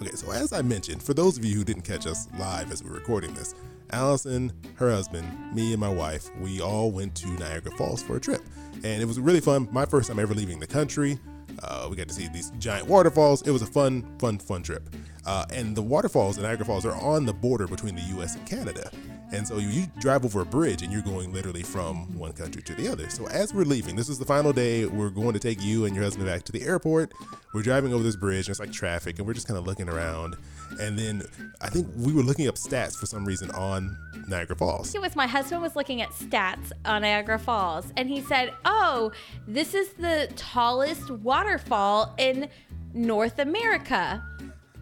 Okay, so as I mentioned, for those of you who didn't catch us live as we were recording this, Allison, her husband, me, and my wife, we all went to Niagara Falls for a trip. And it was really fun. My first time ever leaving the country. Uh, we got to see these giant waterfalls. It was a fun, fun, fun trip. Uh, and the waterfalls in Niagara Falls are on the border between the US and Canada. And so you, you drive over a bridge and you're going literally from one country to the other. So as we're leaving, this is the final day. We're going to take you and your husband back to the airport. We're driving over this bridge and it's like traffic and we're just kind of looking around. And then I think we were looking up stats for some reason on Niagara Falls. It was my husband was looking at stats on Niagara Falls and he said, "Oh, this is the tallest waterfall in North America."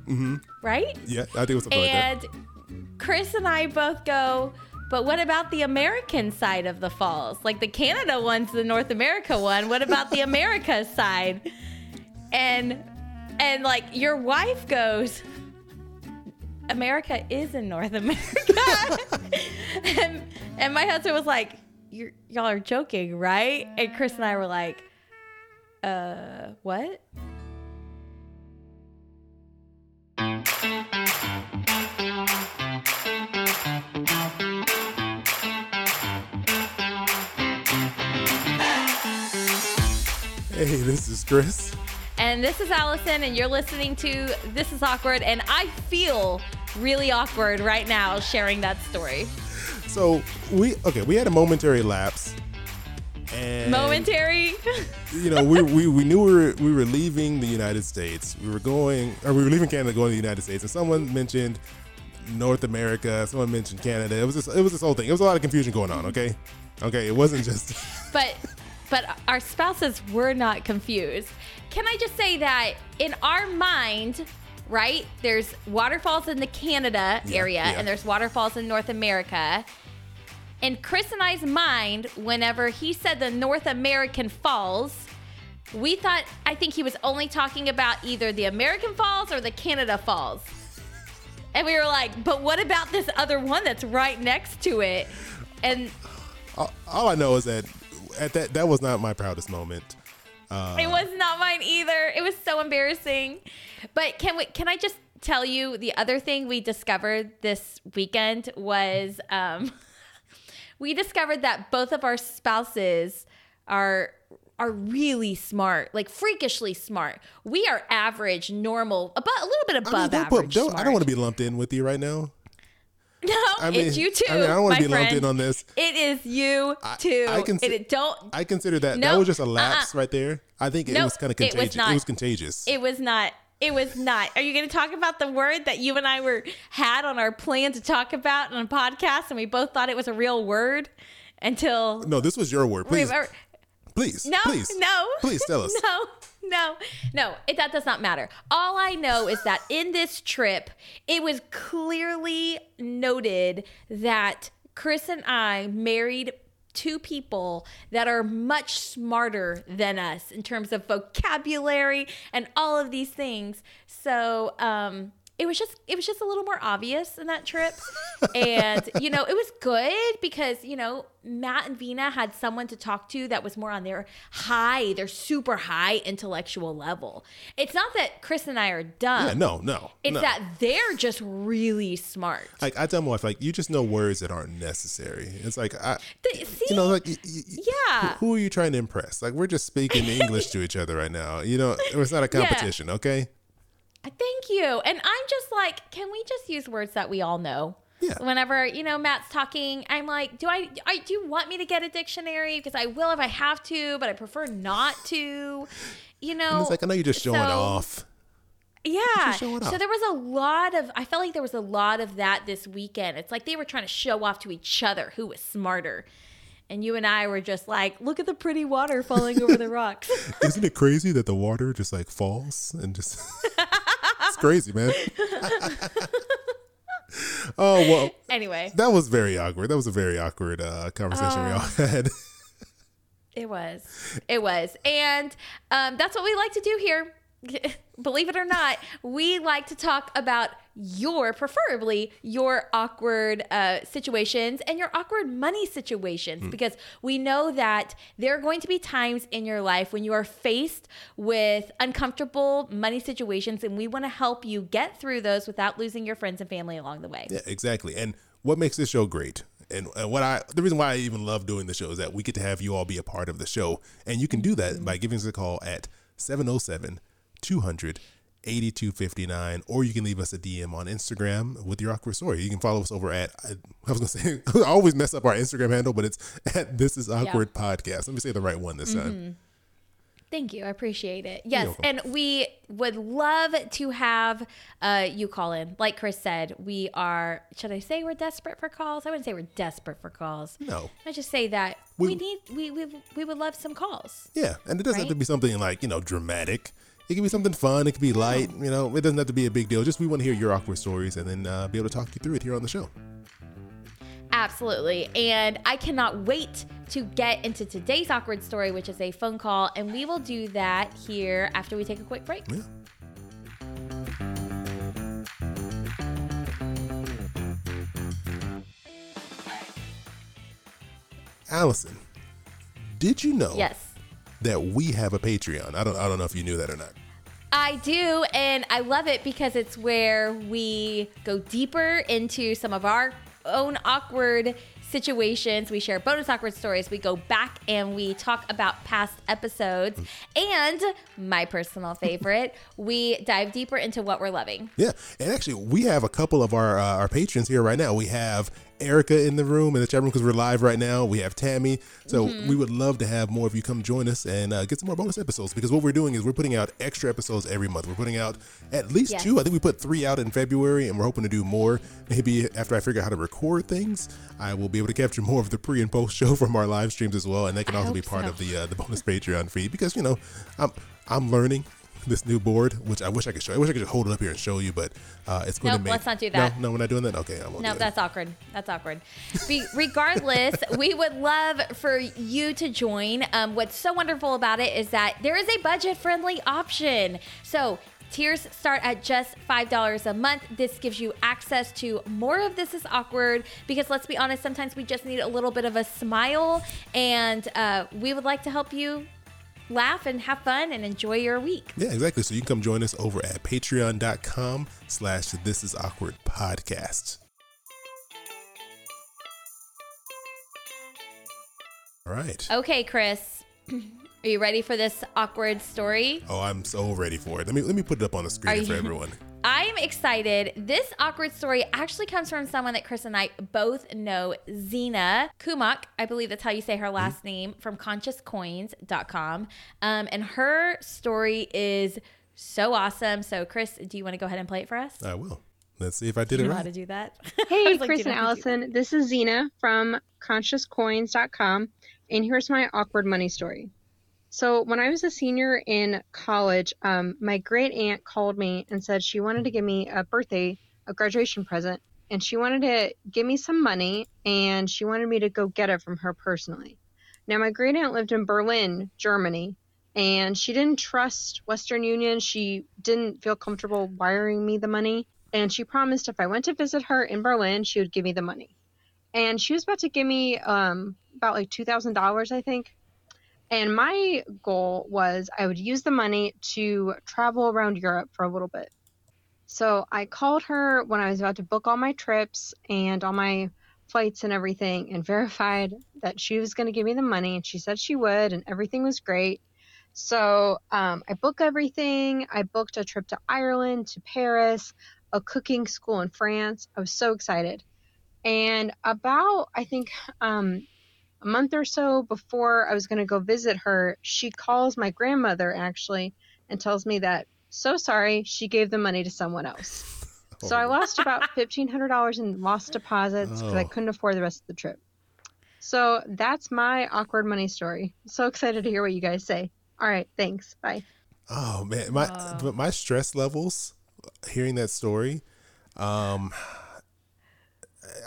Mm-hmm. Right? Yeah, I think it was something And like that. Chris and I both go, but what about the American side of the falls? Like the Canada one's the North America one. What about the America side? And and like your wife goes, America is in North America. and, and my husband was like, You're, y'all are joking, right? And Chris and I were like, uh, what? Hey, this is Chris. And this is Allison, and you're listening to This is Awkward. And I feel really awkward right now sharing that story. So we okay, we had a momentary lapse. And Momentary. you know, we, we, we knew we were, we were leaving the United States. We were going, or we were leaving Canada, going to the United States. And someone mentioned North America. Someone mentioned Canada. It was just, it was this whole thing. It was a lot of confusion going on. Okay, okay. It wasn't just. but but our spouses were not confused. Can I just say that in our mind, right? There's waterfalls in the Canada Yeah, area yeah. and there's waterfalls in North America. In Chris and I's mind, whenever he said the North American falls, we thought I think he was only talking about either the American falls or the Canada falls. And we were like, but what about this other one that's right next to it? And all, all I know is that at that that was not my proudest moment. Uh, It was not mine either. It was so embarrassing. But can we can I just tell you the other thing we discovered this weekend was um we discovered that both of our spouses are are really smart, like freakishly smart. We are average, normal, about a little bit I above mean, don't average. put, don't, I don't want to be lumped in with you right now. No, I mean, it's you too. I mean, I don't want to be lumped friend. in on this. It is you too. I and see- it don't I consider that that was just a lapse uh-uh. right there. I think it was kind of it was contagious. It was contagious. It was not. It was not. Are you going to talk about the word that you and I were had on our plan to talk about on a podcast, and we both thought it was a real word until no, this was your word. Please, please, no, please, no, please tell us. No, no, no. It, that does not matter. All I know is that in this trip, it was clearly noted that Chris and I married two people that are much smarter than us in terms of vocabulary and all of these things. So, um, it was just it was just a little more obvious in that trip and you know it was good because you know matt and vina had someone to talk to that was more on their high their super high intellectual level it's not that chris and i are dumb Yeah, no, no, it's no. that they're just really smart like I tell my wife, like you just know words that aren't necessary. It's like I, Th- see you know, like y- y- Yeah. Who, who are you trying to impress? Like we're just speaking English to each other right now. You know, it's not a Yeah. competition, okay? Thank you. And I'm just like, can we just use words that we all know? Yeah. Whenever you know Matt's talking, I'm like, do I, I do you want me to get a dictionary? Because I will if I have to, but I prefer not to. You know, And it's like I know you're just showing so- off. Yeah. So there was a lot of I felt like there was a lot of that this weekend. It's like they were trying to show off to each other who was smarter. And you and I were just like, look at the pretty water falling over the rocks. Isn't it crazy that the water just like falls and just It's crazy, man. oh well anyway, that was very awkward. That was a very awkward uh, conversation we all had. it was. It was. And um, that's what we like to do here. believe it or not, we like to talk about your, preferably your awkward uh, situations and your awkward money situations mm. because we know that there are going to be times in your life when you are faced with uncomfortable money situations, and we want to help you get through those without losing your friends and family along the way. Yeah, exactly. And what makes this show great and, and what I the reason why I even love doing the show is that we get to have you all be a part of the show, and you can do that by giving us a call at 707 200 8259 or you can leave us a DM on Instagram with your awkward story. You can follow us over at I, I was going to say I always mess up our Instagram handle, but it's at this is awkward yeah. podcast. Let me say the right one this mm-hmm. time. Thank you. I appreciate it. Yes. And we would love to have uh, you call in. Like Chris said, we are, should I say we're desperate for calls? I wouldn't say we're desperate for calls. No. I just say that we, we need, we, we, we would love some calls. Yeah. And it doesn't right? have to be something like, you know, dramatic. It could be something fun. It could be light. You know, it doesn't have to be a big deal. Just we want to hear your awkward stories and then uh, be able to talk you through it here on the show. Absolutely. And I cannot wait to get into today's awkward story, which is a phone call. And we will do that here after we take a quick break. Yeah. Allison, did you know yes. That we have a Patreon? I don't I don't know if you knew that or not. I do, and I love it because it's where we go deeper into some of our own awkward situations. We share bonus awkward stories. We go back and we talk about past episodes. And my personal favorite, we dive deeper into what we're loving. Yeah. And actually, we have a couple of our, uh, our patrons here right now. We have Erica in the room in the chat room because we're live right now. We have Tammy. So mm-hmm. we would love to have more of you come join us and uh, get some more bonus episodes because what we're doing is we're putting out extra episodes every month. We're putting out at least yes. two. I think we put three out in February and we're hoping to do more. Maybe after I figure out how to record things, I will be able to capture more of the pre and post show from our live streams as well. And they can also be part so. of the uh, the bonus Patreon feed because, you know, I'm, I'm learning this new board, which I wish I could show. I wish I could just hold it up here and show you, but uh, it's going nope, to make. No, let's not do that. No, no, we're not doing that. Okay, I won't. No, that's awkward. That's awkward. Be- regardless, we would love for you to join. Um, what's so wonderful about it is that there is a budget-friendly option. So Tiers start at just $5 a month. This gives you access to more of This Is Awkward because let's be honest, sometimes we just need a little bit of a smile, and uh, we would like to help you laugh and have fun and enjoy your week. Yeah, exactly. So you can come join us over at patreon.com slash this is awkward podcast. All right. Okay, Chris. Are you ready for this awkward story? Oh, I'm so ready for it. Let me let me put it up on the screen for everyone. I'm excited. This awkward story actually comes from someone that Chris and I both know, Zina Kumok. I believe that's how you say her last mm-hmm. name from consciouscoins.com. Um, and her story is so awesome. So, Chris, do you want to go ahead and play it for us? I will. Let's see if I did you it know right. How to do that? Hey, like, Chris and Allison. This is Zina from consciouscoins.com. And here's my awkward money story. So when I was a senior in college, um, my great aunt called me and said she wanted to give me a birthday, a graduation present, and she wanted to give me some money and she wanted me to go get it from her personally. Now my great aunt lived in Berlin, Germany, and she didn't trust Western Union. She didn't feel comfortable wiring me the money, and she promised if I went to visit her in Berlin, she would give me the money. And she was about to give me um, about like two thousand dollars, I think and my goal was I would use the money to travel around Europe for a little bit. So I called her when I was about to book all my trips and all my flights and everything and verified that she was going to give me the money. And she said she would, and everything was great. So um, I booked everything. I booked a trip to Ireland, to Paris, a cooking school in France. I was so excited. And about, I think, um, a month or so before I was going to go visit her, she calls my grandmother actually and tells me that so sorry she gave the money to someone else. Oh. So I oh. lost about fifteen hundred dollars in lost deposits because oh. I couldn't afford the rest of the trip. So that's my awkward money story. So excited to hear what you guys say. All right, thanks. Bye. Oh man, my uh, my stress levels hearing that story. Um,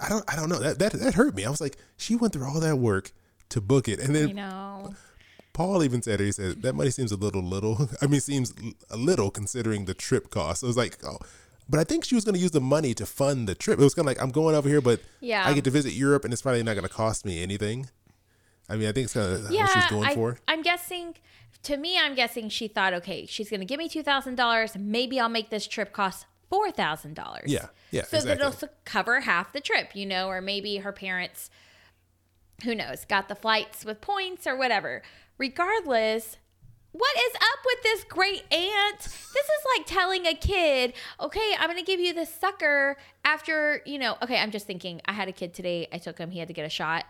I don't I don't know that that that hurt me. I was like, she went through all that work to book it, and then I know. Paul even said it. He said that money seems a little little. I mean, seems a little considering the trip cost. So it was like, oh, but I think she was going to use the money to fund the trip. It was kind of like I'm going over here, but Yeah. I get to visit Europe, and it's probably not going to cost me anything. I mean, I think it's kind of yeah, what she's going I, for. I'm guessing. To me, I'm guessing she thought, okay, she's going to give me two thousand dollars. Maybe I'll make this trip cost four thousand dollars. Yeah, yeah, So exactly. it'll cover half the trip, you know, or maybe her parents, who knows, got the flights with points or whatever. Regardless, what is up with this great aunt? This is like telling a kid, okay, I'm gonna give you this sucker after, you know, okay, I'm just thinking, I had a kid today, I took him, he had to get a shot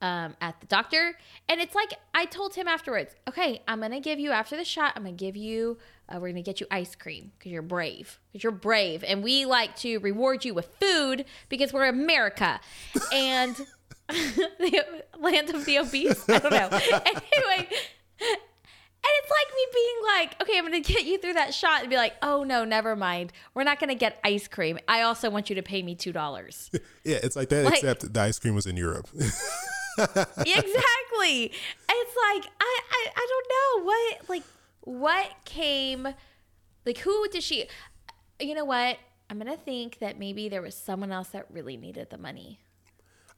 um, at the doctor. And it's like, I told him afterwards, okay, I'm gonna give you, after the shot, I'm gonna give you, uh, we're gonna get you ice cream because you're brave, because you're brave. And we like to reward you with food because we're America. And the land of the obese. I don't know. anyway, and it's like me being like, okay, I'm gonna get you through that shot and be like, oh no, never mind. We're not gonna get ice cream. I also want you to pay me two dollars. yeah, it's like that. Like- except the ice cream was in Europe. exactly. It's like I, I I don't know what like what came like who did she you know what? I'm gonna think that maybe there was someone else that really needed the money.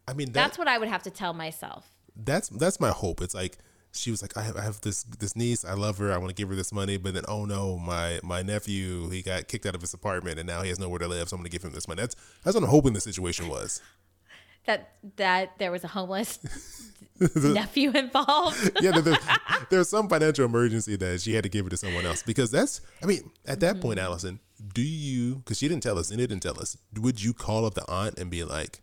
I mean, that, That's what I would have to tell myself. that's that's my hope. It's like she was like, I have, I have this this niece. I love her. I want to give her this money. But then, oh no, my my nephew he got kicked out of his apartment and now he has nowhere to live. So I'm gonna give him this money. That's that's what I'm hoping the situation was. That that there was a homeless nephew involved. yeah, there, there- there's some financial emergency that she had to give it to someone else because that's. I mean, at that Mm-hmm. point, Allison, do you? Because she didn't tell us and it didn't tell us. Would you call up the aunt and be like,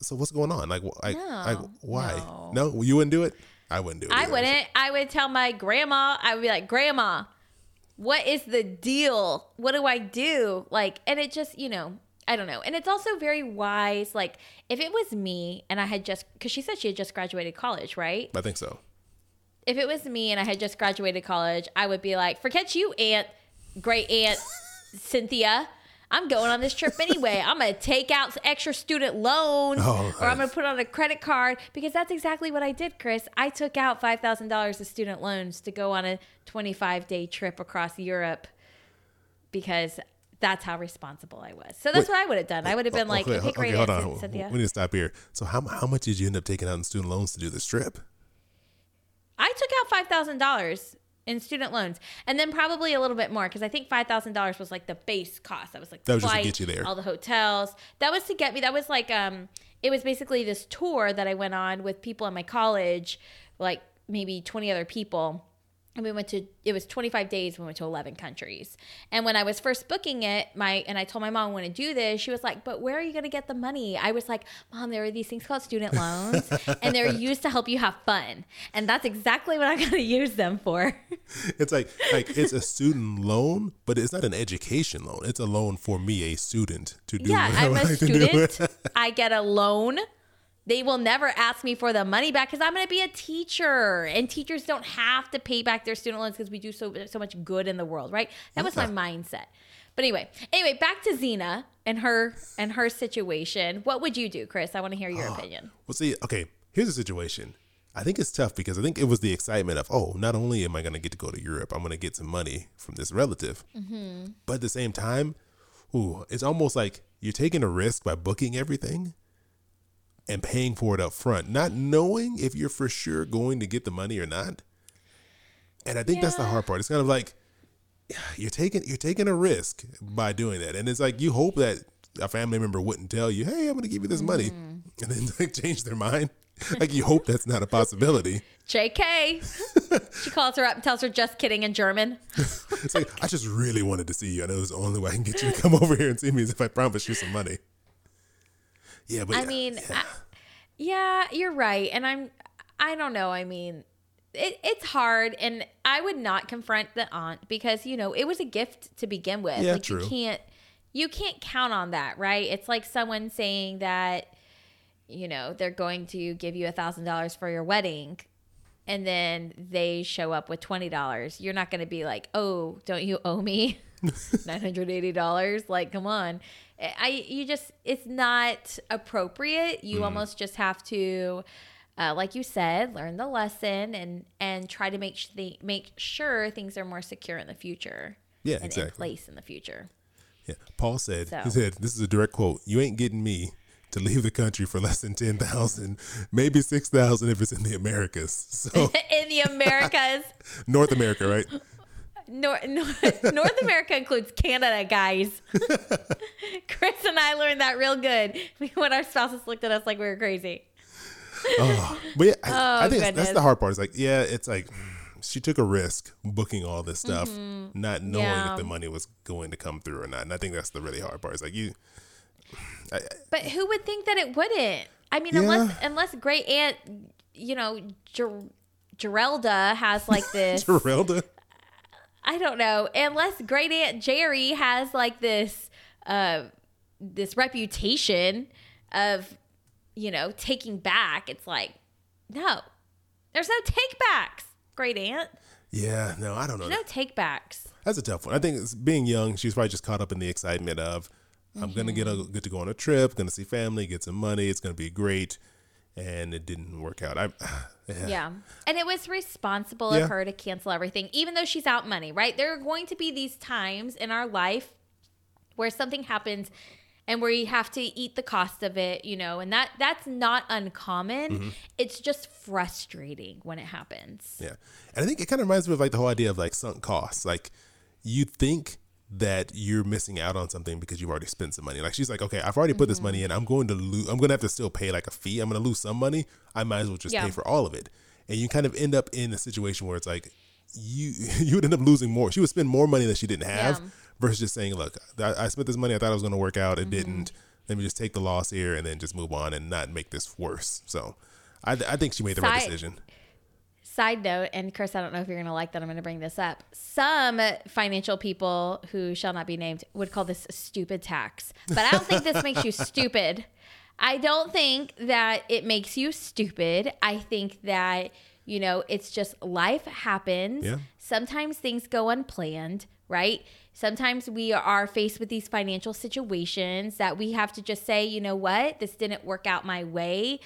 "So what's going on? Like, wh- like No, why? no. No. you wouldn't do it. I wouldn't do it. I either. wouldn't. I would tell my grandma. I would be like, Grandma, what is the deal? What do I do? Like, and it just, you know, I don't know. And it's also very wise. Like, if it was me and I had just, because she said she had just graduated college, right? I think so. If it was me and I had just graduated college, I would be like, forget you, Aunt, great Aunt Cynthia. I'm going on this trip anyway. I'm going to take out extra student loans Oh, or I'm going to put on a credit card because that's exactly what I did, Chris. I took out $5,000 of student loans to go on a 25 day trip across Europe because that's how responsible I was. So that's Wait. what I would have done. I would have been like, okay, okay, great, hold on. Cynthia. We need to stop here. So how how much did you end up taking out in student loans to do this trip? I took out five thousand dollars in student loans, and then probably a little bit more because I think five thousand dollars was like the base cost. That was like That was just to get you there. all the hotels. That was to get me. That was like um, it was basically this tour that I went on with people in my college, like maybe twenty other people. And we went to it was 25 days we went to 11 countries. And when i was first booking it my and i told my mom i want to do this? She was like but where are you going to get the money? I was like mom there are these things called student loans and they're used to help you have fun. And that's exactly what i'm going to use them for. It's like like it's a student loan, but it's not an education loan. It's a loan for me, a student, to do. yeah I i'm a like to student. I get a loan they will never ask me for the money back because i'm going to be a teacher. And teachers don't have to pay back their student loans because we do so so much good in the world right? That was my mindset. But anyway anyway back to zina and her and her situation. What would you do chris? I want to hear your ah, opinion. Well, see, okay, here's the situation. I think it's tough because I think it was the excitement of, oh, not only am I going to get to go to Europe, I'm going to get some money from this relative. Mm-hmm. But at the same time, ooh, it's almost like you're taking a risk by booking everything and paying for it up front, not knowing if you're for sure going to get the money or not. And I think that's the hard part. It's kind of like you're taking you're taking a risk by doing that, and it's like you hope that a family member wouldn't tell you, "Hey, I'm going to give you this money," Mm. and then like change their mind. like you hope that's not a possibility. jk she calls her up and tells her just kidding in german It's like I just really wanted to see you. I know it's the only way I can get you to come over here and see me is if I promise you some money. Yeah, but I mean, I, yeah, you're right, and I'm. I don't know. I mean, it, it's hard, and I would not confront the aunt because you know it was a gift to begin with. Yeah, like true. you can't you can't count on that, right? It's like someone saying that you know they're going to give you a thousand dollars for your wedding. And then they show up with twenty dollars. You're not going to be like, "Oh, don't you owe me nine hundred eighty dollars?" Like, come on. I you just it's not appropriate. You almost just have to uh, like you said, learn the lesson and and try to make sh- the, make sure things are more secure in the future. Yeah, and exactly. in place in the future. Yeah. Paul said, So. he said, this is a direct quote. You ain't getting me to leave the country for less than 10,000, maybe 6,000 if it's in the Americas. So in the Americas, North America, right? North, North, America includes Canada, guys. Chris and I learned that real good when our spouses looked at us like we were crazy. But yeah, I, Oh, I think that's, the hard part. It's like, yeah, it's like she took a risk booking all this stuff, not knowing Mm-hmm. Yeah. if the money was going to come through or not. And I think that's the really hard part. It's like you, I, But who would think that it wouldn't? I mean, Yeah. unless unless great aunt, you know, Ger- Gerelda has like this. Gerelda, I don't know. Unless great aunt Jerry has like this uh this reputation of you know taking back. It's like no, there's no take backs. Great aunt, yeah, no, I don't know. no take backs. That's a tough one. I think it's being young, she's probably just caught up in the excitement of I'm gonna get a Mm-hmm. get to go on a trip, gonna see family, get some money, it's gonna be great. And it didn't work out. I yeah. Yeah. And it was responsible Yeah. of her to cancel everything, even though she's out money, right? There are going to be these times in our life where something happens and where you have to eat the cost of it, you know, and that that's not uncommon. Mm-hmm. It's just frustrating when it happens. Yeah. And I think it kind of reminds me of like the whole idea of like sunk costs. Like you think that you're missing out on something because you've already spent some money. Like she's like, okay, I've already put this Mm-hmm. money in. I'm going to lose. I'm going to have to still pay like a fee. I'm going to lose some money. I might as well just Yeah. pay for all of it. And you kind of end up in a situation where it's like you you would end up losing more. She would spend more money that she didn't have Yeah. versus just saying, look, I, I spent this money. I thought it was going to work out. It Mm-hmm. didn't. Let me just take the loss here and then just move on and not make this worse. So I, I think she made the right decision. Side note, and Chris, I don't know if you're going to like that. I'm going to bring this up. Some financial people who shall not be named would call this a stupid tax, but I don't think this makes you stupid. I don't think that it makes you stupid. I think that, you know, it's just life happens. Yeah. Sometimes things go unplanned, right? Sometimes we are faced with these financial situations that we have to just say, you know what, this didn't work out my way,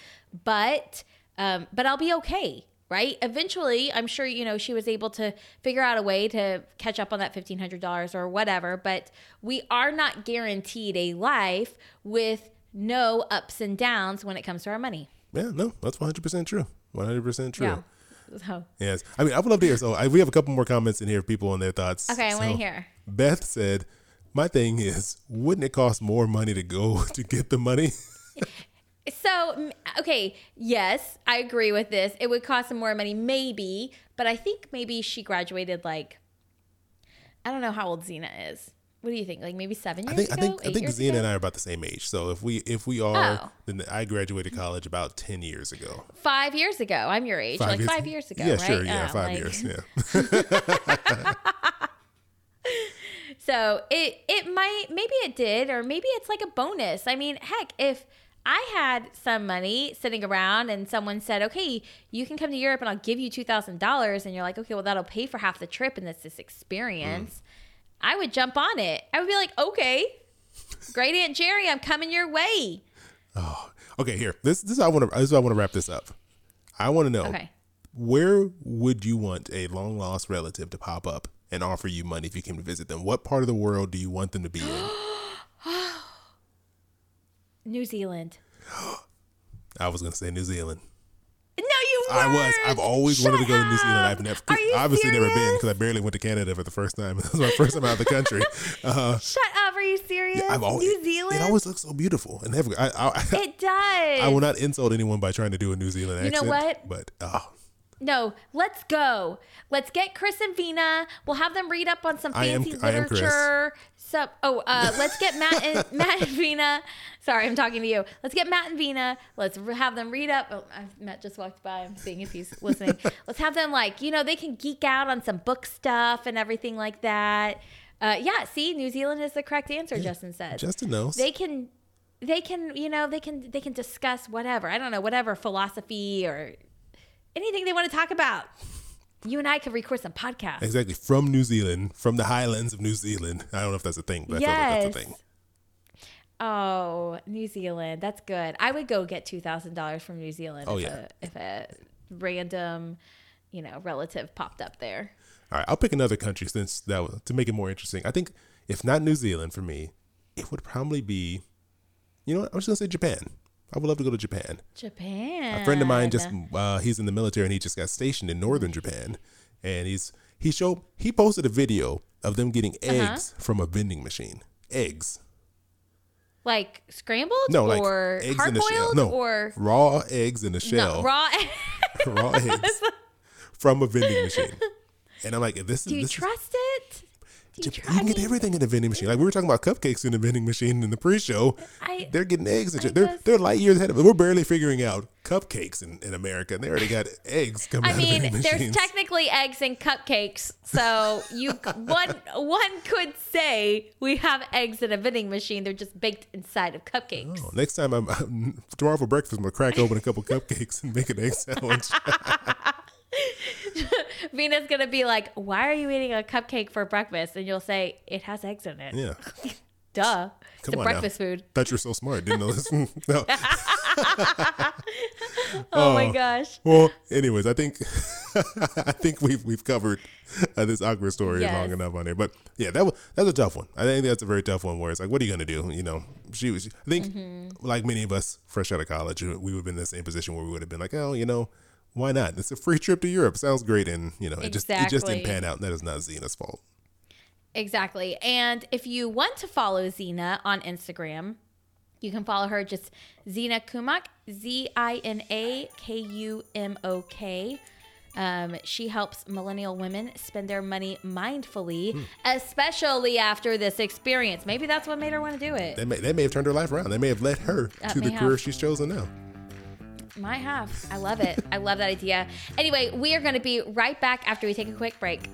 but um, but I'll be okay, right? Eventually, I'm sure you know she was able to figure out a way to catch up on that fifteen hundred dollars or whatever. But we are not guaranteed a life with no ups and downs when it comes to our money. Yeah, no, that's 100% true. 100% true. Yeah. So Yes. I mean, I would love to hear. So I, we have a couple more comments in here, of people and their thoughts. okay, I want So to hear. Beth said, my thing is, wouldn't it cost more money to go to get the money? So, okay, yes, I agree with this. It would cost some more money, maybe, but I think maybe she graduated like, I don't know how old Zina is. What do you think? Like maybe seven I years think I ago? think I think years Zina ago? and I are about the same age. So if we if we are, Oh. then I graduated college about 10 years ago. Five years ago. I'm your age. like five years ago, Yeah, right? sure. Yeah, Uh, five like- years. Yeah. So it it might maybe it did, or maybe it's like a bonus. I mean, heck, if I had some money sitting around and someone said, "Okay, you can come to Europe and I'll give you two thousand dollars," and you're like, "Okay, well that'll pay for half the trip and it's this experience," mm-hmm. I would jump on it. I would be like, "Okay, great Aunt Jerry, I'm coming your way." Oh, okay, here. This this is I want to this I want to wrap this up. I want to know Okay. where would you want a long lost relative to pop up and offer you money if you came to visit them? What part of the world do you want them to be in? New Zealand. I was gonna say New Zealand. No, you were. I was. I've always Shut wanted to go to New Zealand. I've never, obviously never been because I barely went to Canada for the first time. This was my first time out of the country. Uh, Shut up! Are you serious? I've always, New Zealand. It always looks so beautiful, and every, I, I, It does. I will not insult anyone by trying to do a New Zealand accent. You know what? But oh, No, let's go. Let's get Chris and Vina. We'll have them read up on some fancy am literature. So, oh, uh, let's get Matt and Matt and Vina. Sorry, I'm talking to you. Let's get Matt and Vina. Let's have them read up. Oh, Matt just walked by. I'm seeing if he's listening. let's have them like you know they can geek out on some book stuff and everything like that. Uh, yeah, see, New Zealand is the correct answer. Justin said Justin knows. they can they can you know they can they can discuss whatever i don't know whatever philosophy or anything they want to talk about you and i could record some podcasts exactly from New Zealand, from the highlands of New Zealand. I don't know if that's a thing, but I feel like yes that's a thing. Oh, New Zealand. That's good. I would go get two thousand dollars from New Zealand. Oh, if yeah. A, if a random, you know, relative popped up there. All right, I'll pick another country since that was, to make it more interesting. I think if not New Zealand for me, it would probably be, you know, what? I was just gonna say Japan. I would love to go to Japan. Japan. A friend of mine just uh, he's in the military and he just got stationed in northern Japan, and he's he showed he posted a video of them getting Uh-huh. eggs from a vending machine. Eggs. like scrambled No, like or eggs in shell. No, or raw eggs in a shell. no, raw. raw eggs from a vending machine. And I'm like, this is Do you this trust it? You, can get everything in a vending machine. Like we were talking about cupcakes in the vending machine in the pre-show. I- they're getting eggs. And shit. they're they're light years ahead of us. We're barely figuring out cupcakes in, in America, and they already got eggs coming I out mean, there's technically eggs in cupcakes, so you one one could say we have eggs in a vending machine. They're just baked inside of cupcakes. Oh, next time I'm tomorrow for breakfast, I'm gonna crack open a couple cupcakes and make an egg sandwich. Vina's gonna be like, "Why are you eating a cupcake for breakfast?" And you'll say, "It has eggs in it." yeah, Duh. It's Come a on breakfast now. food. thought you were so smart. Didn't know this. no. Oh, my Oh. gosh. Well, anyways, I think I think we've we've covered uh, this awkward story Yes. long enough on here. But yeah, that was that's a tough one. I think that's a very tough one. Where it's like, what are you gonna do? You know, she was. I think Mm-hmm. like many of us, fresh out of college, we would have been in the same position where we would have been like, oh, you know, why not? It's a free trip to Europe. Sounds great, and you know, it just it just didn't pan out. And that is not Zina's fault. Exactly. And if you want to follow Zina on Instagram, you can follow her just Zina Kumok, Z I N A K U M O K. Um, she helps millennial women spend their money mindfully, Hmm. especially after this experience. Maybe that's what made her want to do it. They may they may have turned her life around. They may have led her That to the may career have. she's chosen now. Might have. I love it. I love that idea. Anyway, we are going to be right back after we take a quick break.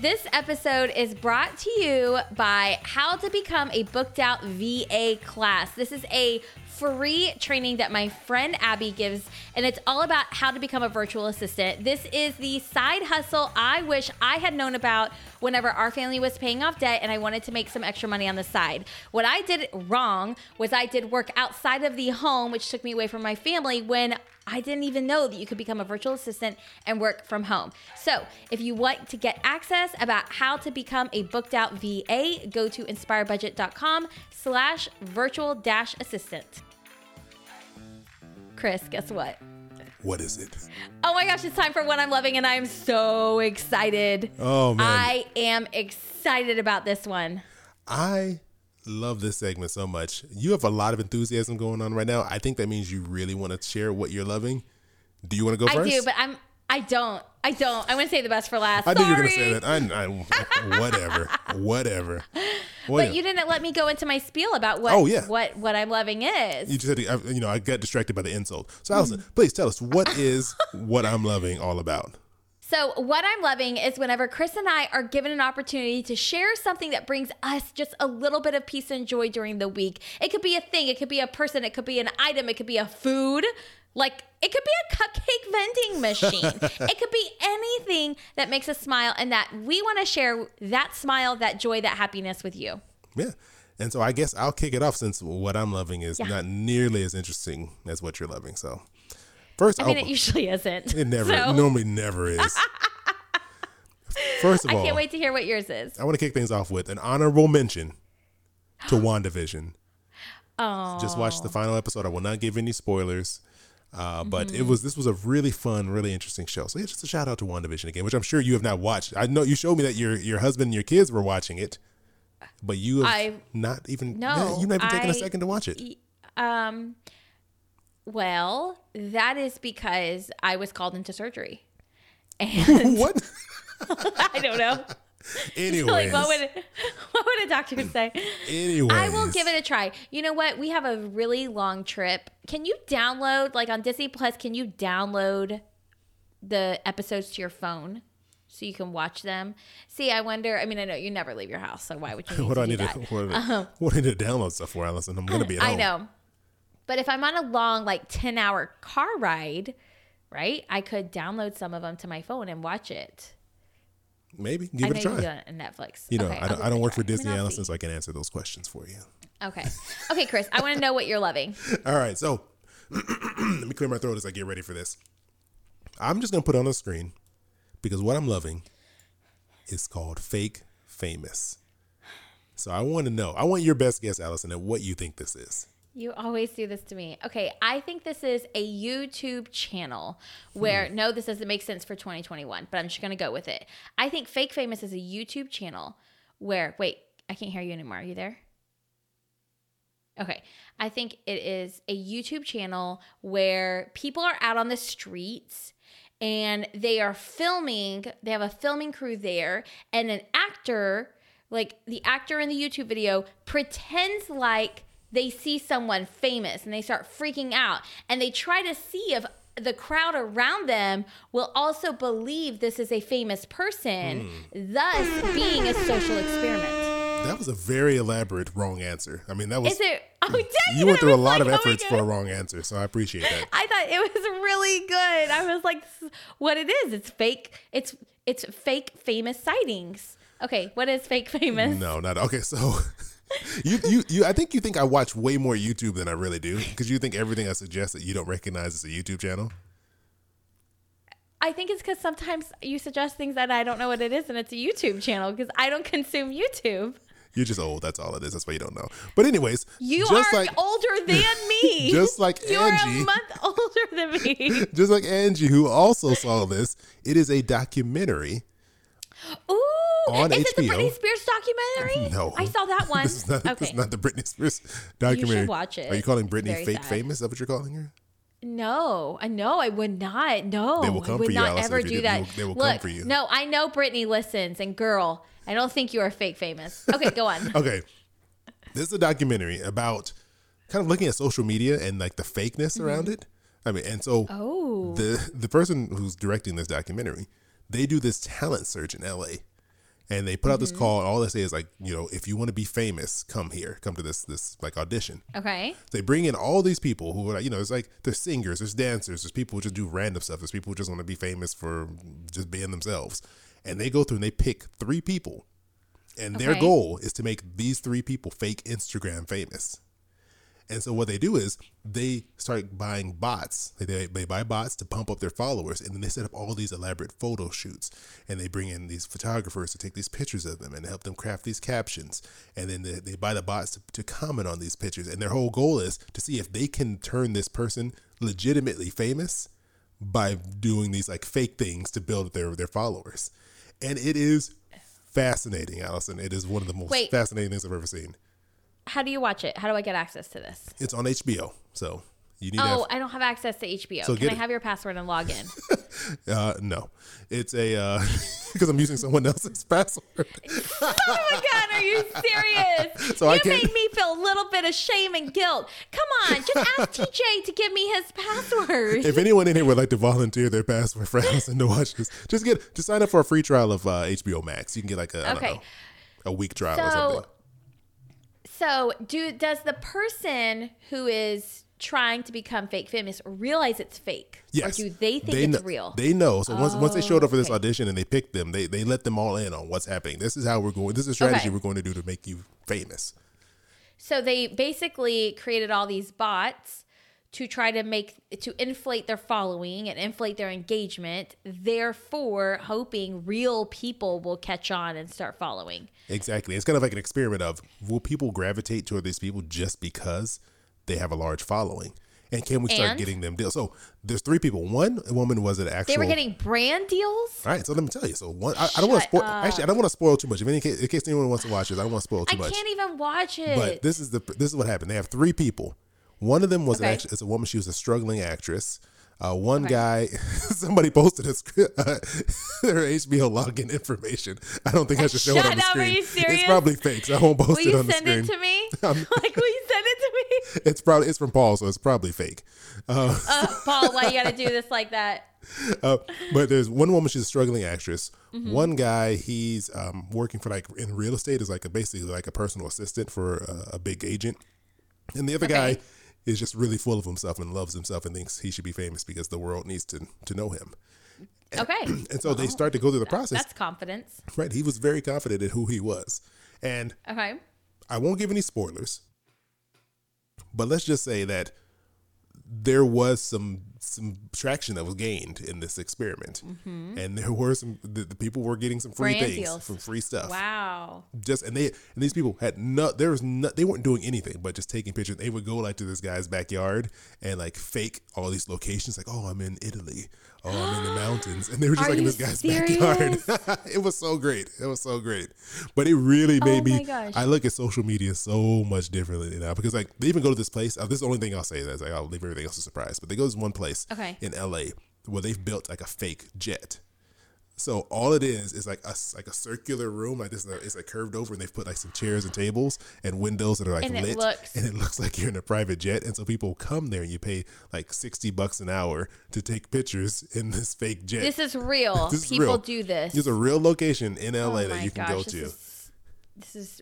This episode is brought to you by How to Become a Booked Out VA class. This is a free training that my friend Abby gives, and it's all about how to become a virtual assistant. This is the side hustle I wish I had known about whenever our family was paying off debt and I wanted to make some extra money on the side. What I did wrong was I did work outside of the home, which took me away from my family when I didn't even know that you could become a virtual assistant and work from home. So, if you want to get access about how to become a booked out VA, go to inspiredbudget.com slash virtual dash assistant. Chris, guess what? What is it? Oh my gosh, it's time for what I'm loving, and I am so excited. Oh man, I am excited about this one. I love this segment so much. You have a lot of enthusiasm going on right now. I think that means you really want to share what you're loving. Do you want to go I first? do, but I'm I don't. I don't. I want to say the best for last. I knew you were gonna say that. I, I whatever, whatever. But you didn't let me go into my spiel about what Oh, yeah. what what I'm loving is. You just had to, I, you know, I got distracted by the insult. So, Allison, please tell us what is what I'm loving all about. So, what I'm loving is whenever Chris and I are given an opportunity to share something that brings us just a little bit of peace and joy during the week. It could be a thing, it could be a person, it could be an item, it could be a food. Like, it could be a cupcake vending machine. it could be anything that makes us smile, and that we want to share that smile, that joy, that happiness with you. Yeah. And so I guess I'll kick it off since what I'm loving is Yeah. not nearly as interesting as what you're loving. So, first, I mean, I'll- it usually isn't. it never, So, normally never is. First of I all, I can't wait to hear what yours is. I want to kick things off with an honorable mention to WandaVision. Oh, Just watched the final episode. I will not give any spoilers. Uh, but Mm-hmm. it was this was a really fun, really interesting show. So yeah, just a shout out to WandaVision again, which I'm sure you have not watched. I know you showed me that your your husband and your kids were watching it, but you have I- not even No, you've not even taken a second to watch it. Um, well, that is because I was called into surgery, and what? I don't know. Anyways, like, what would what would a doctor say? anyways, I will give it a try. You know what? We have a really long trip. Can you download like on Disney Plus? Can you download the episodes to your phone? So you can watch them. See, I wonder. I mean, I know you never leave your house, so why would you? What do I need that? to what, what do I need to download stuff for, Allison? I'm gonna be I home. know. But if I'm on a long, like 10 hour car ride, right? I could download some of them to my phone and watch it. Maybe give I it a you try. on Netflix. You know, Okay, I don't, I don't work for Disney, Allison, so I can answer those questions for you. Okay. Okay, Chris, I want to know what you're loving. All right, so let me clear my throat as I get ready for this. I'm just gonna put on the screen because what I'm loving is called fake famous. So I want to know. I want your best guess, Allison, at what you think this is. You always do this to me. Okay, I think this is a YouTube channel hmm. where no, this doesn't make sense for 2021, but I'm just gonna go with it. I think Fake Famous is a YouTube channel where wait, I can't hear you anymore. Are you there? Okay. I think it is a YouTube channel where people are out on the streets and they are filming. They have a filming crew there, and an actor, like the actor in the YouTube video, pretends like they see someone famous and they start freaking out and they try to see if the crowd around them will also believe this is a famous person, hmm. thus being a social experiment. That was a very elaborate wrong answer. I mean, that was Is it? Oh, dang you went through a lot like, of oh efforts for a wrong answer, so I appreciate that. I thought it was really good. I was like, what it is. It's fake. It's it's fake famous sightings. Okay, what is fake famous? No, not okay. So you, you, you. I think you think I watch way more YouTube than I really do because you think everything I suggest that you don't recognize is a YouTube channel. I think it's because sometimes you suggest things that I don't know what it is, and it's a YouTube channel because I don't consume YouTube. You're just old. That's all it is. That's why you don't know. But anyways, You are like older than me. just like you're Angie. a month older than me. just like Angie, who also saw this, it is a documentary. Ooh, On is it the HBO. Britney Spears documentary? No, I saw that one. This is not. okay, This is not the Britney Spears documentary. watch it. Are you calling It's Britney very fake sad. famous? Is that what you're calling her? No, I know I would not. No, They will come I would for you, not Allison, ever do did- that. they will- they will Look, come for you. No, I know Brittany listens, and girl, I don't think you are fake famous. Okay, go on. Okay, this is a documentary about kind of looking at social media and like the fakeness around it. I mean, and so Mm-hmm. Oh, the the person who's directing this documentary, they do this talent search in LA. And they put out Mm-hmm. this call, and all they say is like, you know, if you want to be famous, come here, come to this this like audition. okay. They bring in all these people who are like, you know, it's like there's singers, there's dancers, there's people who just do random stuff, there's people who just want to be famous for just being themselves. And they go through and they pick three people. And their goal is to make these three people fake Instagram famous. And so what they do is they start buying bots. They, they, buy bots to pump up their followers, and then they set up all these elaborate photo shoots. And they bring in these photographers to take these pictures of them and help them craft these captions. And then they, they buy the bots to, to comment on these pictures. And their whole goal is to see if they can turn this person legitimately famous by doing these like fake things to build their their followers. And it is fascinating, Allison. It is one of the most Wait. fascinating things I've ever seen. How do you watch it? How do I get access to this? It's on HBO, so you need to Oh, have I don't have access to HBO. So Can I it. have your password and log in? Uh, no, it's a uh, because I'm using someone else's password. oh my god, are you serious? So you I can't- make me feel a little bit of shame and guilt. Come on, just ask TJ to give me his password. if anyone in here would like to volunteer their password for us and to watch this, just get just sign up for a free trial of uh, HBO Max. You can get like a I don't Okay. know, a week trial or something. So do does the person who is trying to become fake famous realize it's fake? Yes, Or do they think it's kn- real? They know. So once once they showed up for this oh, okay. audition and they picked them, they they let them all in on what's happening. This is how we're going. This is a strategy Okay. we're going to do to make you famous. So they basically created all these bots to try to make to inflate their following and inflate their engagement, therefore hoping real people will catch on and start following. Exactly. It's kind of like an experiment of will people gravitate toward these people just because they have a large following? And can we start And? getting them deals? So there's three people. One woman was an actual. They were getting brand deals. All right, so let me tell you. So one, I, I don't want to spoil. Actually, I don't want to spoil too much. If any case, in case anyone wants to watch this, I don't want to spoil I too much. I can't even watch it. But this is the this is what happened. They have three people. One of them was an Okay. act- it's a woman. She was a struggling actress. Uh, one guy, somebody posted a uh, their HBO login information. I don't think I should show it on the up, are screen. you It's probably fake, so I won't post will it on the send screen. it to me? like, will you send it to me? It's probably it's from Paul, so it's probably fake. Uh, Uh, Paul, why you gotta do this like that? uh, but there's one woman, she's a struggling actress. Mm-hmm. One guy, he's um, working for like in real estate, is like a basically like a personal assistant for a, a big agent. And the other guy, Okay. Is just really full of himself and loves himself and thinks he should be famous because the world needs to to know him. Okay. And so they start to go through the process. That's confidence. Right. He was very confident in who he was. And Okay. I won't give any spoilers, but let's just say that there was some some traction that was gained in this experiment, and there were some the, the people were getting some free Mm-hmm. Brand things, deals. some free stuff. Wow. Just and they and these people had no there was no they weren't doing anything but just taking pictures. They would go like to this guy's backyard and like fake all these locations, like oh I'm in Italy, oh I'm in the mountains, and they were just Are like in this guy's serious? backyard. it was so great. It was so great, but it really made Oh me. gosh. I look at social media so much differently now because like they even go to this place. Uh, this is the only thing I'll say. That's like I'll leave everything else a surprise. But they go to this one place Okay. in LA where they've built like a fake jet. So all it is is like a like a circular room like this. It's like curved over, and they've put like some chairs and tables and windows that are like And it lit, looks- and it looks like you're in a private jet. And so people come there, and you pay like sixty bucks an hour to take pictures in this fake jet. This is real. This is People real. do this. There's a real location in LA Oh that you can gosh, go to. Is, this is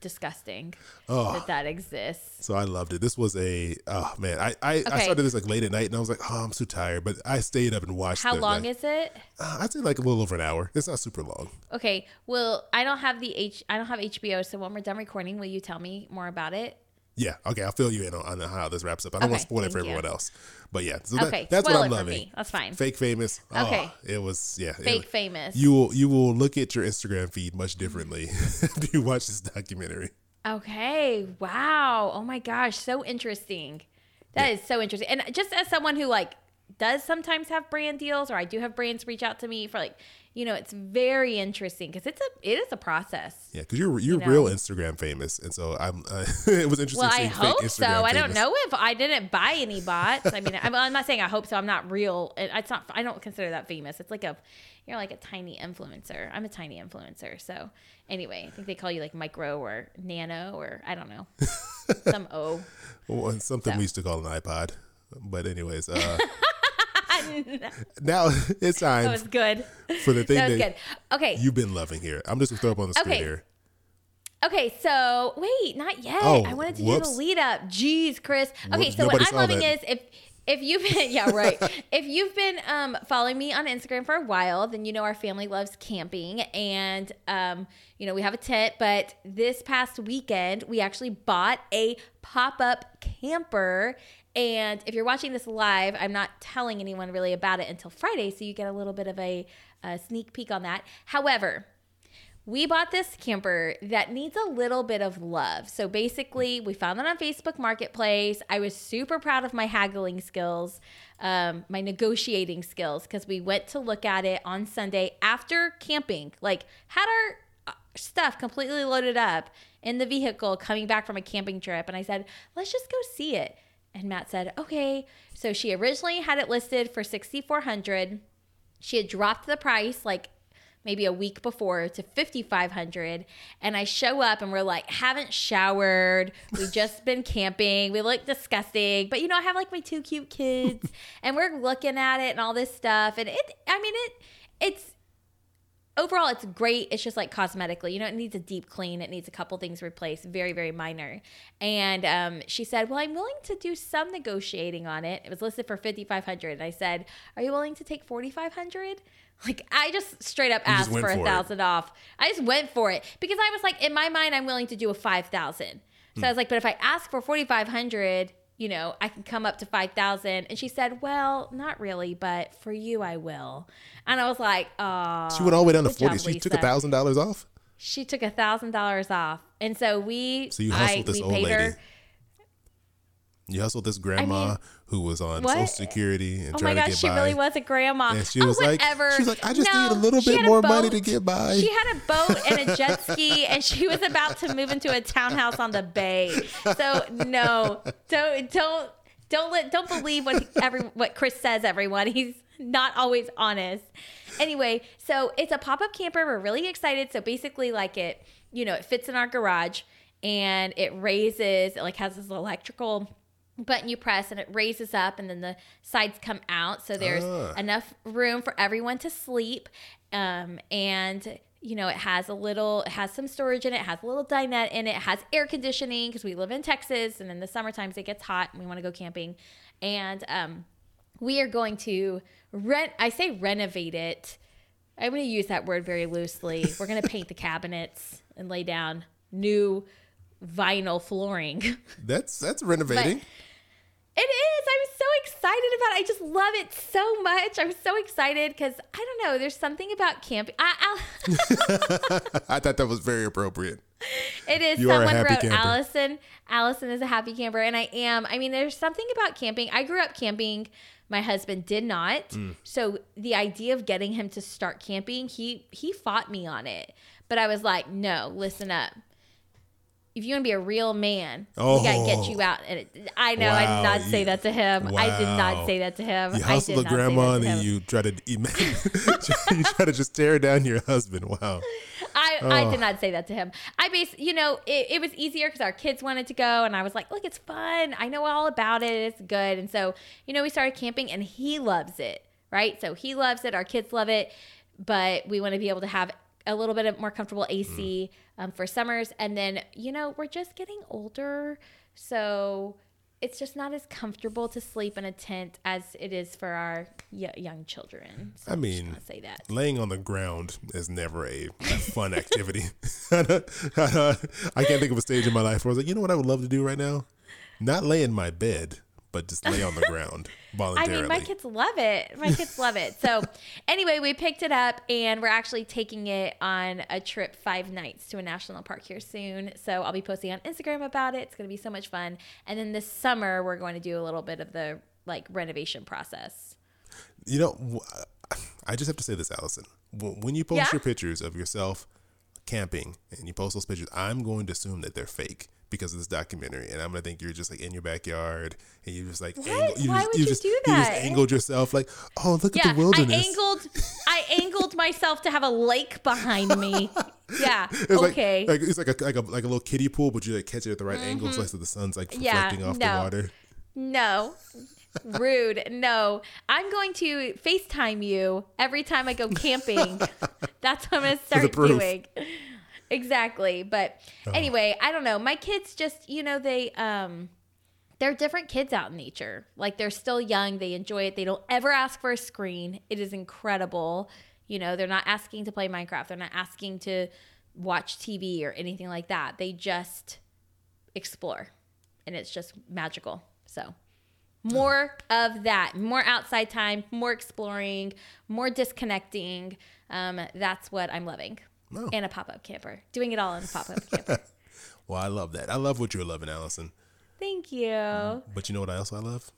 disgusting Oh. that that exists. So I loved it. This was a oh man. I I, I started this like late at night, and I was like, oh, I'm too tired. But I stayed up and watched. How long is it? Uh, I'd say like a little over an hour. It's not super long. Okay. Well, I don't have the H. I don't have HBO. So when we're done recording, will you tell me more about it? Yeah. Okay. I'll fill you in on, on how this wraps up. I don't want to spoil it for thank you. everyone else. But yeah. So that- Okay, that's spoil what I'm loving. That's fine. Fake famous. Oh, Okay. It was yeah. Fake famous. You will you will look at your Instagram feed much differently if you watch this documentary. Okay. Wow. Oh my gosh. So interesting. That is so interesting. And just as someone who like does sometimes have brand deals, or I do have brands reach out to me for like, you know, it's very interesting because it's a it is a process. Yeah, because you're you're know. real Instagram famous, and so I'm. Uh, it was interesting. Well, I hope so. Instagram I don't know if I didn't buy any bots. I mean, I'm, I'm not saying I hope so. I'm not real. It- It's not. I don't consider that famous. It's like a, you're like a tiny influencer. I'm a tiny influencer. So anyway, I think they call you like micro or nano or I don't know, some O. Well, something So. we used to call an iPod. But anyways, uh, now it's time. That was good. for the thing That that, was good. Okay. you've been loving here. I'm just gonna throw up on the screen Okay. here. Okay, so wait, not yet. Oh, I wanted to whoops. do the lead up. Jeez, Chris. Okay, Whoops, so what I'm loving that. is if if you've been yeah right if you've been um, following me on Instagram for a while, then you know our family loves camping, and um, you know we have a tent. But this past weekend, we actually bought a pop up camper. And if you're watching this live, I'm not telling anyone really about it until Friday, so you get a little bit of a, a sneak peek on that. However, we bought this camper that needs a little bit of love. So basically, we found it on Facebook Marketplace. I was super proud of my haggling skills, um, my negotiating skills, because we went to look at it on Sunday after camping. Like, had our uh, stuff completely loaded up in the vehicle coming back from a camping trip. And I said, let's just go see it. And Matt said, okay. So she originally had it listed for 6400 she had dropped the price like maybe a week before to 5500 and i show up and we're like haven't showered. We've just been camping. We look disgusting. But you know i have like my two cute kids and we're looking at it and all this stuff. And it i mean it it's overall it's great. It's just like cosmetically you know it needs a deep clean. It needs a couple things replaced very very minor. And um, she said well i'm willing to do some negotiating on it. It was listed for 5500 and i said are you willing to take 4500 like i just straight up asked for a thousand off. I just went for it because i was like in my mind i'm willing to do a 5000 so i was like but if i ask for 4500 you know i can come up to 5000 and she said well not really but for you i will and i was like oh She went all the way down to Good job, forty. she took a thousand dollars off. she took a thousand dollars off, and so we. So you hustled I, this old lady. her. You hustled this grandma mean, who was on what? Social Security and Oh trying my to gosh, get she by. really was a grandma. And she Oh, was like, whatever. she was like, I just No, need a little bit a more money to get by. She had a boat and a jet ski, and she was about to move into a townhouse on the bay. So no, don't don't don't let don't believe what every what Chris says. Everyone, he's not always honest. Anyway, so it's a pop up camper. We're really excited. So basically, like it, you know, it fits in our garage, and it raises. It like has this electrical button you press and it raises up and then the sides come out so there's Ah. enough room for everyone to sleep um, and you know, it has a little, it has some storage in it, it has a little dinette in it, it has air conditioning because we live in Texas and in the summer times it gets hot and we want to go camping. And um, we are going to rent, I say renovate it. I'm going to use that word very loosely. We're going to paint the cabinets and lay down new vinyl flooring. That's that's renovating. But, it is. I'm so excited about it. I just love it so much. I'm so excited because I don't know. There's something about camping. I, I thought that was very appropriate. It is. You Someone wrote camper. Allison. Allison is a happy camper, and I am. I mean, there's something about camping. I grew up camping. My husband did not. Mm. So the idea of getting him to start camping, he he fought me on it. But I was like, no, listen up if you want to be a real man, oh. we got to get you out. And it, I know wow. I did not say that to him. Wow. I did not say that to him. You hustle the grandma and you try to you try to just tear down your husband. Wow. I, oh. I did oh. not say that to him. I base, you know, it, it was easier because our kids wanted to go, and I was like, look, it's fun. I know all about it. It's good. And so, you know, we started camping, and he loves it, right? So he loves it. Our kids love it, but we want to be able to have a little bit of more comfortable AC mm. um, for summers. And then, you know, we're just getting older. So it's just not as comfortable to sleep in a tent as it is for our y- young children. So I mean, say that laying on the ground is never a, a fun activity. I can't think of a stage in my life where I was like, you know what I would love to do right now? Not lay in my bed, but just lay on the ground voluntarily. I mean, my kids love it. My kids love it. So, anyway, we picked it up and we're actually taking it on a trip five nights to a national park here soon. So, I'll be posting on Instagram about it. It's going to be so much fun. And then this summer, we're going to do a little bit of the like renovation process. You know, I just have to say this, Allison. When you post yeah? your pictures of yourself camping and you post those pictures, I'm going to assume that they're fake because of this documentary, and I'm gonna think you're just like in your backyard and you're just like angle, you Why just, would you, just, do that? You just angled yourself like, oh look yeah, at the wilderness. I angled, I angled myself to have a lake behind me. Yeah. It's okay. Like, like, it's like a like a like a little kiddie pool, but you like catch it at the right mm-hmm. angle so the sun's like reflecting yeah, off no. the water. No. Rude. No. I'm going to FaceTime you every time I go camping. That's what I'm to start doing exactly. But oh. anyway, I don't know. My kids just, you know, they um they're different kids out in nature. Like they're still young, they enjoy it. They don't ever ask for a screen. It is incredible. You know, they're not asking to play Minecraft. They're not asking to watch TV or anything like that. They just explore. And it's just magical. So, more of that, more outside time, more exploring, more disconnecting. Um, that's what I'm loving. Oh. And a pop up camper. Doing it all in a pop up camper. well, I love that. I love what you're loving, Allison. Thank you. But you know what else I love?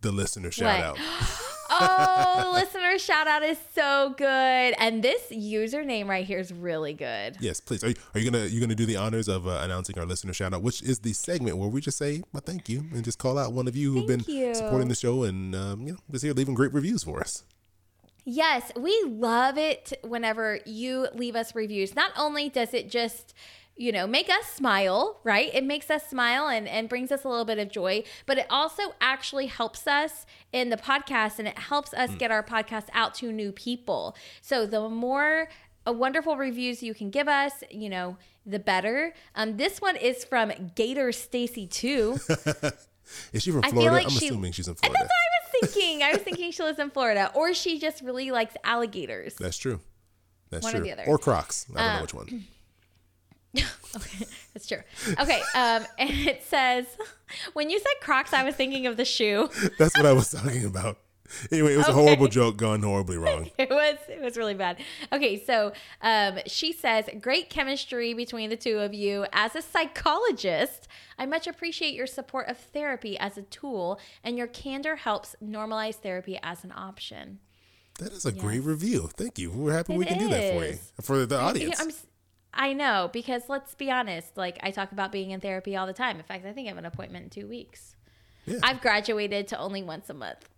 The listener shout out. oh, the listener shout out is so good. And this username right here is really good. Yes, please. Are you, are you gonna you gonna do the honors of uh, announcing our listener shout out, which is the segment where we just say well, thank you and just call out one of you who've thank been you. supporting the show and um, you know just here leaving great reviews for us. Yes, we love it whenever you leave us reviews. Not only does it just you know, make us smile, right? It makes us smile and, and brings us a little bit of joy, but it also actually helps us in the podcast and it helps us mm. get our podcast out to new people. So the more uh, wonderful reviews you can give us, you know, the better. Um, this one is from Gator Stacy too. is she from Florida? Like I'm she, assuming she's in Florida thinking. I was thinking she lives in Florida, or she just really likes alligators. That's true. That's one true. Or the other. Or Crocs. I don't know which one. okay, that's true. Okay, um, and it says when you said Crocs, I was thinking of the shoe. that's what I was talking about. Anyway, it was okay. a horrible joke gone horribly wrong. it was it was really bad. Okay, so um, she says great chemistry between the two of you. As a psychologist, I much appreciate your support of therapy as a tool, and your candor helps normalize therapy as an option. That is a yes. great review. Thank you. We're happy it we can is. do that for you for the audience. I'm, I know because let's be honest. Like I talk about being in therapy all the time. In fact, I think I have an appointment in two weeks. Yeah. I've graduated to only once a month.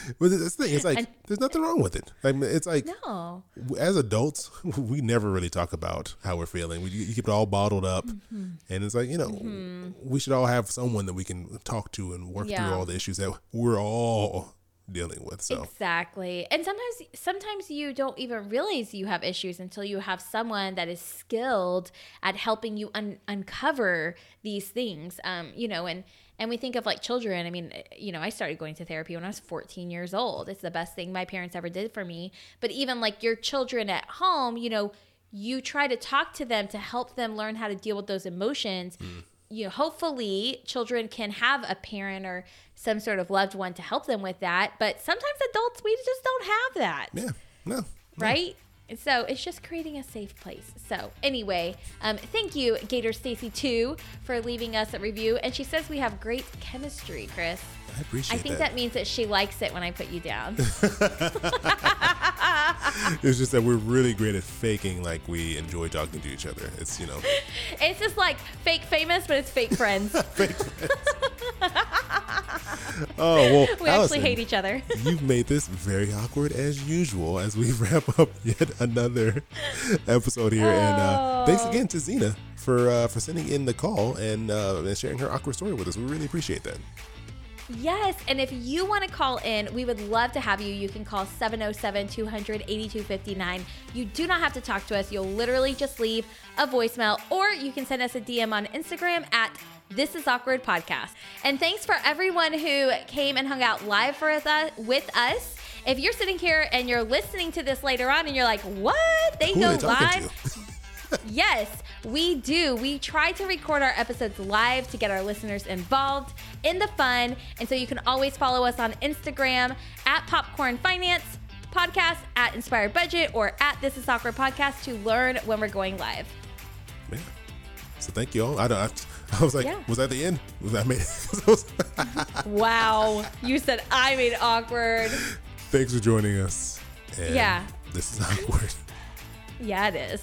But that's the thing. It's like and, there's nothing wrong with it. I mean, it's like no. As adults, we never really talk about how we're feeling. We you keep it all bottled up, mm-hmm. and it's like you know mm-hmm. we should all have someone that we can talk to and work yeah. through all the issues that we're all dealing with. So Exactly. And sometimes sometimes you don't even realize you have issues until you have someone that is skilled at helping you un- uncover these things. Um, you know, and and we think of like children. I mean, eh, you know, I started going to therapy when I was 14 years old. It's the best thing my parents ever did for me. But even like your children at home, you know, you try to talk to them to help them learn how to deal with those emotions. Hmm. You know, hopefully children can have a parent or some sort of loved one to help them with that. But sometimes adults, we just don't have that yeah, no, right? So it's just creating a safe place. So anyway, um, thank you, Gator Stacy two, for leaving us a review. And she says we have great chemistry, Chris. I appreciate I think that. means that she likes it when I put you down. It's just that we're really great at faking like we enjoy talking to each other. It's you know, it's just like fake famous, but it's fake friends. Fake friends. oh well. we Allison, actually hate each other. You've made this very awkward as usual as we wrap up yet another episode here. And uh, thanks Oh. again to Zina for uh, for sending in the call and, uh, and sharing her awkward story with us. We really appreciate that. Yes, and if you want to call in, we would love to have you. You can call 707 200 8259. You do not have to talk to us. You'll literally just leave a voicemail, or you can send us a DM on Instagram at This Is Awkward Podcast. And thanks for everyone who came and hung out live for us, uh, with us. If you're sitting here and you're listening to this later on and you're like, what? They Who go live? Yes, we do. We try to record our episodes live to get our listeners involved in the fun. And so you can always follow us on Instagram at Popcorn Finance Podcast, at Inspired Budget, or at This Is Awkward Podcast to learn when we're going live. Yeah. So thank you all. I don't. I, I was like, Yeah. was that the end? Was that made? 'cause I was- Wow. you said I made it awkward. Thanks for joining us. And Yeah. This is awkward. Yeah, it is.